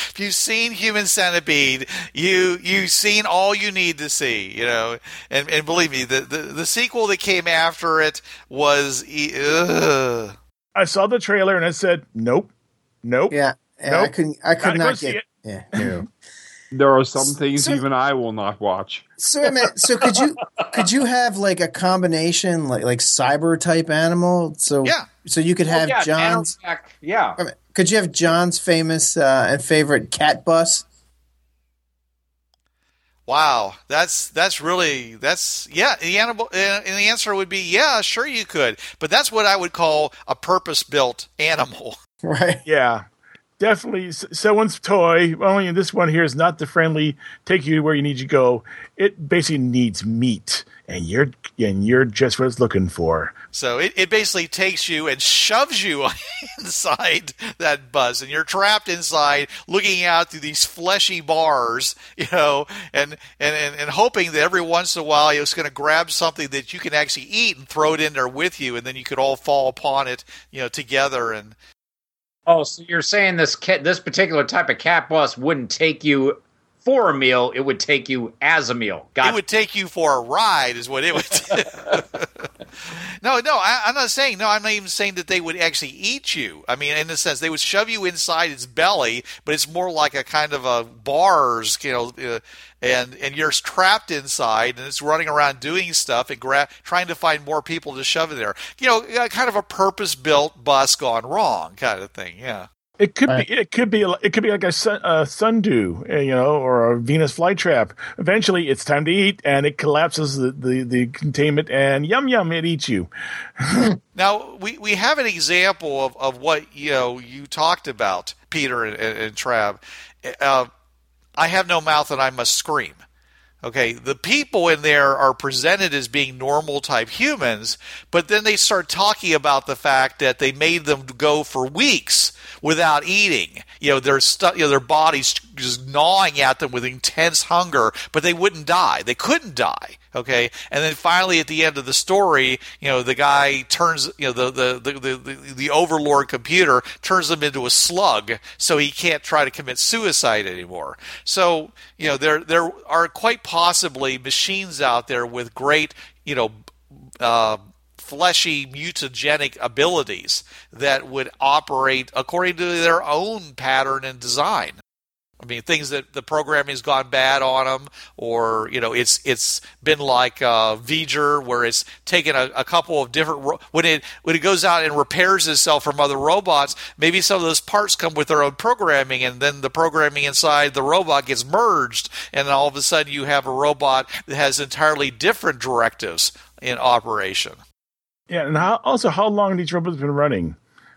If you've seen Human Centipede, you you've seen all you need to see, you know. And and believe me, the the, the sequel that came after it was e- ugh. I saw the trailer and I said, nope, nope. Yeah, yeah I couldn't. I Gotta could not get. it. Yeah. No. There are some things so- even I will not watch. So wait a minute. So could you could you have like a combination like like cyber type animal? So Yeah. So you could have yeah, John's. Nanovac, yeah. wait a minute. Could you have John's famous uh, and favorite cat bus? Wow, that's that's really that's yeah. The animal uh, and the answer would be yeah, sure you could, but that's what I would call a purpose built animal. Right. Yeah. Definitely someone's toy. Only this one here is not the friendly take you where you need to go. It basically needs meat, and you're and you're just what it's looking for. So it, it basically takes you and shoves you inside that bus, and you're trapped inside, looking out through these fleshy bars, you know, and and and, and hoping that every once in a while it's going to grab something that you can actually eat and throw it in there with you, and then you could all fall upon it, you know, together and. Oh, so you're saying this cat, this particular type of cat bus wouldn't take you for a meal; it would take you as a meal. Got It would take you for a ride, is what it would. no, no, I, I'm not saying. No, I'm not even saying that they would actually eat you. I mean, in a sense, they would shove you inside its belly, but it's more like a kind of a bars, you know, uh, and and you're trapped inside, and it's running around doing stuff and gra- trying to find more people to shove in there. You know, uh, kind of a purpose-built bus gone wrong, kind of thing. Yeah. It could Right. be. It could be. It could be like a sun, uh, sundew, uh, you know, or a Venus flytrap. Eventually, it's time to eat, and it collapses the, the, the containment, and yum yum, it eats you. Now we, we have an example of, of what you know you talked about, Peter and, and, and Trav. Uh, I have no mouth and I must scream. Okay, the people in there are presented as being normal type humans, but then they start talking about the fact that they made them go for weeks without eating. You know, their stu- you know, their bodies just gnawing at them with intense hunger, but they wouldn't die. They couldn't die. Okay, and then finally at the end of the story, you know, the guy turns, you know, the the the the, the, overlord computer turns them into a slug, so he can't try to commit suicide anymore. So you know, there there are quite possibly machines out there with great, you know. Uh, fleshy mutagenic abilities that would operate according to their own pattern and design. I mean, things that the programming's gone bad on them, or you know, it's it's been like uh, V'ger, where it's taken a, a couple of different ro- when it when it goes out and repairs itself from other robots. Maybe some of those parts come with their own programming, and then the programming inside the robot gets merged, and then all of a sudden you have a robot that has entirely different directives in operation. Yeah, and how, also how long these robots have been running?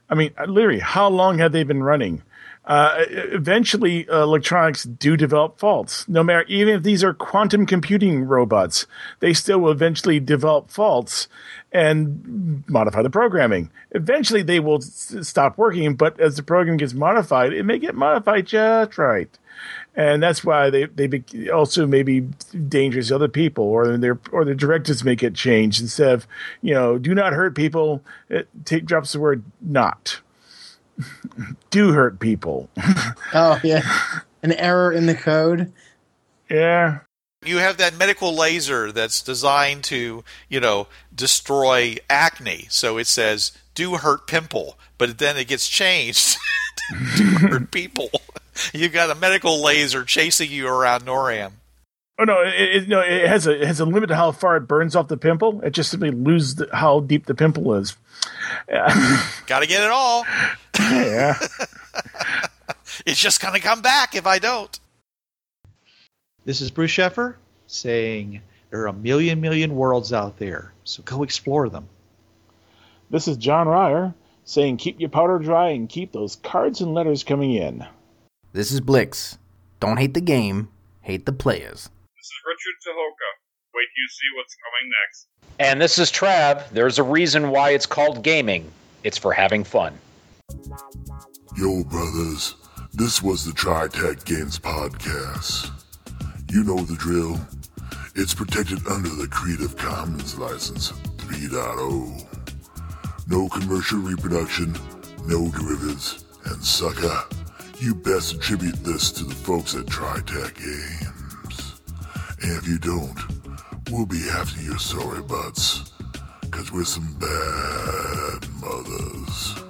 I mean, uh, literally, how long have they been running? Uh, eventually, uh, electronics do develop faults. No matter, even if these are quantum computing robots, they still will eventually develop faults and modify the programming. Eventually, they will s- stop working, but as the program gets modified, it may get modified just right and that's why they they be, also may be dangerous to other people, or their or the directives may get changed instead of you know do not hurt people. It take drops the word not. do hurt people. Oh yeah, an error in the code. yeah, You have that medical laser that's designed to, you know, destroy acne. So it says do hurt pimple, but then it gets changed to hurt people. You've got a medical laser chasing you around NORAM. Oh no! It, it, no, it has a it has a limit to how far it burns off the pimple. It just simply loses the, how deep the pimple is. Got to get it all. yeah. it's just going to come back if I don't. This is Bruce Sheffer saying there are a million million worlds out there, so go explore them. This is John Ryer saying keep your powder dry and keep those cards and letters coming in. This is Blix. Don't hate the game, hate the players. This is Richard Tahoka. Wait till you see what's coming next. And this is Trav. There's a reason why it's called gaming. It's for having fun. Yo, brothers, this was the TriTech Games Podcast. You know the drill. It's protected under the Creative Commons License 3.0. No commercial reproduction, no derivatives, and sucker, you best attribute this to the folks at TriTech Games. And if you don't, we'll be after your sorry butts, cause we're some bad mothers.